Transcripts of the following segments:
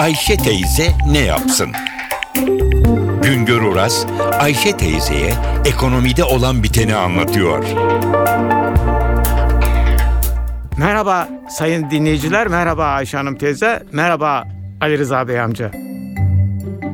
Ayşe teyze ne yapsın? Güngör Oras, Ayşe teyzeye ekonomide olan biteni anlatıyor. Merhaba sayın dinleyiciler, merhaba Ayşe Hanım teyze, merhaba Ali Rıza Bey amca.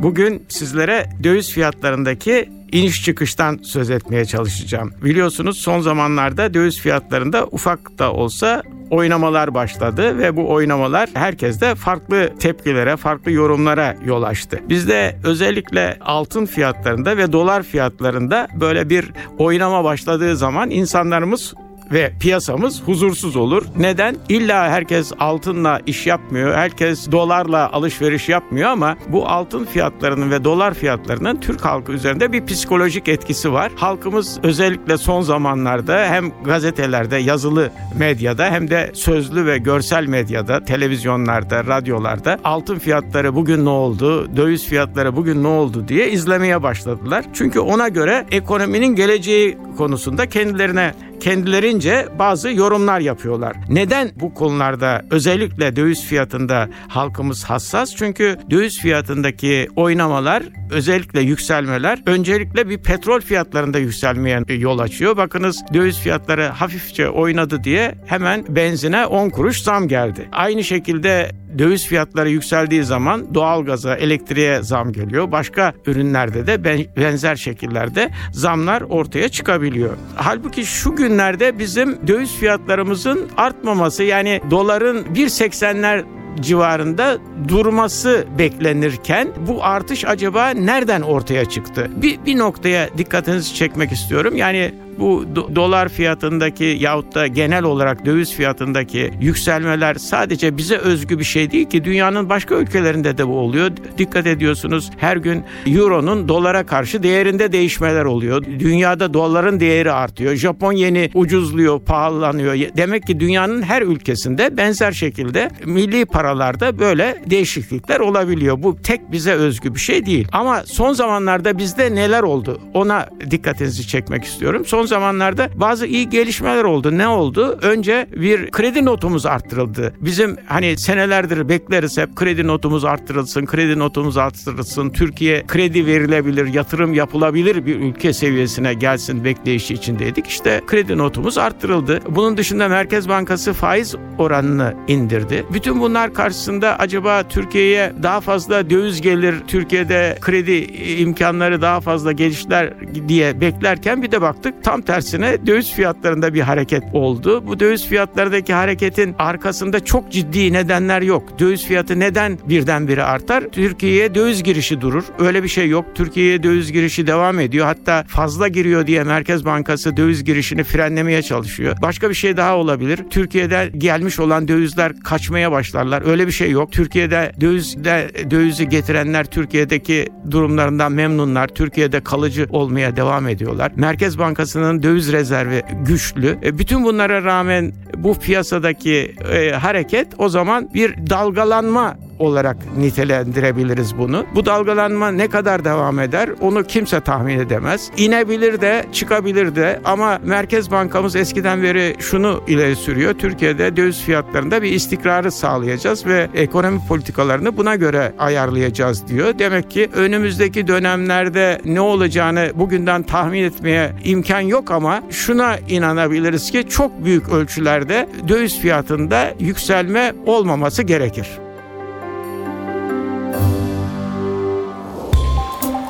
Bugün sizlere döviz fiyatlarındaki iniş çıkıştan söz etmeye çalışacağım. Biliyorsunuz son zamanlarda döviz fiyatlarında ufak da olsa oynamalar başladı ve bu oynamalar herkeste farklı tepkilere, farklı yorumlara yol açtı. Bizde özellikle altın fiyatlarında ve dolar fiyatlarında böyle bir oynama başladığı zaman insanlarımız ve piyasamız huzursuz olur. Neden? İlla herkes altınla iş yapmıyor. Herkes dolarla alışveriş yapmıyor ama bu altın fiyatlarının ve dolar fiyatlarının Türk halkı üzerinde bir psikolojik etkisi var. Halkımız özellikle son zamanlarda hem gazetelerde, yazılı medyada hem de sözlü ve görsel medyada, televizyonlarda, radyolarda altın fiyatları bugün ne oldu, döviz fiyatları bugün ne oldu diye izlemeye başladılar. Çünkü ona göre ekonominin geleceği konusunda kendilerine kendilerince bazı yorumlar yapıyorlar. Neden bu konularda özellikle döviz fiyatında halkımız hassas? Çünkü döviz fiyatındaki oynamalar özellikle yükselmeler öncelikle bir petrol fiyatlarında yükselmeye yol açıyor. Bakınız döviz fiyatları hafifçe oynadı diye hemen benzine 10 kuruş zam geldi. Aynı şekilde döviz fiyatları yükseldiği zaman doğalgaza, elektriğe zam geliyor. Başka ürünlerde de benzer şekillerde zamlar ortaya çıkabiliyor. Halbuki şu günlerde bizim döviz fiyatlarımızın artmaması yani doların 1.80'ler civarında durması beklenirken bu artış acaba nereden ortaya çıktı? Bir, bir noktaya dikkatinizi çekmek istiyorum. Yani bu do- dolar fiyatındaki yahut da genel olarak döviz fiyatındaki yükselmeler sadece bize özgü bir şey değil ki dünyanın başka ülkelerinde de bu oluyor. Dikkat ediyorsunuz her gün euronun dolara karşı değerinde değişmeler oluyor. Dünyada doların değeri artıyor. Japon yeni ucuzluyor, pahalanıyor. Demek ki dünyanın her ülkesinde benzer şekilde milli paralarda böyle değişiklikler olabiliyor. Bu tek bize özgü bir şey değil. Ama son zamanlarda bizde neler oldu? Ona dikkatinizi çekmek istiyorum. Son zamanlarda bazı iyi gelişmeler oldu. Ne oldu? Önce bir kredi notumuz arttırıldı. Bizim hani senelerdir bekleriz hep kredi notumuz arttırılsın, kredi notumuz arttırılsın. Türkiye kredi verilebilir, yatırım yapılabilir bir ülke seviyesine gelsin bekleyişi içindeydik. İşte kredi notumuz arttırıldı. Bunun dışında Merkez Bankası faiz oranını indirdi. Bütün bunlar karşısında acaba Türkiye'ye daha fazla döviz gelir, Türkiye'de kredi imkanları daha fazla gelişler diye beklerken bir de baktık tam Tam tersine döviz fiyatlarında bir hareket oldu. Bu döviz fiyatlarındaki hareketin arkasında çok ciddi nedenler yok. Döviz fiyatı neden birdenbire artar? Türkiye'ye döviz girişi durur. Öyle bir şey yok. Türkiye'ye döviz girişi devam ediyor. Hatta fazla giriyor diye Merkez Bankası döviz girişini frenlemeye çalışıyor. Başka bir şey daha olabilir. Türkiye'de gelmiş olan dövizler kaçmaya başlarlar. Öyle bir şey yok. Türkiye'de dövizde dövizi getirenler Türkiye'deki durumlarından memnunlar. Türkiye'de kalıcı olmaya devam ediyorlar. Merkez Bankası'nın Bankası'nın döviz rezervi güçlü. E, bütün bunlara rağmen bu piyasadaki e, hareket o zaman bir dalgalanma olarak nitelendirebiliriz bunu. Bu dalgalanma ne kadar devam eder onu kimse tahmin edemez. İnebilir de çıkabilir de ama Merkez Bankamız eskiden beri şunu ileri sürüyor. Türkiye'de döviz fiyatlarında bir istikrarı sağlayacağız ve ekonomi politikalarını buna göre ayarlayacağız diyor. Demek ki önümüzdeki dönemlerde ne olacağını bugünden tahmin etmeye imkan yok ama şuna inanabiliriz ki çok büyük ölçülerde döviz fiyatında yükselme olmaması gerekir.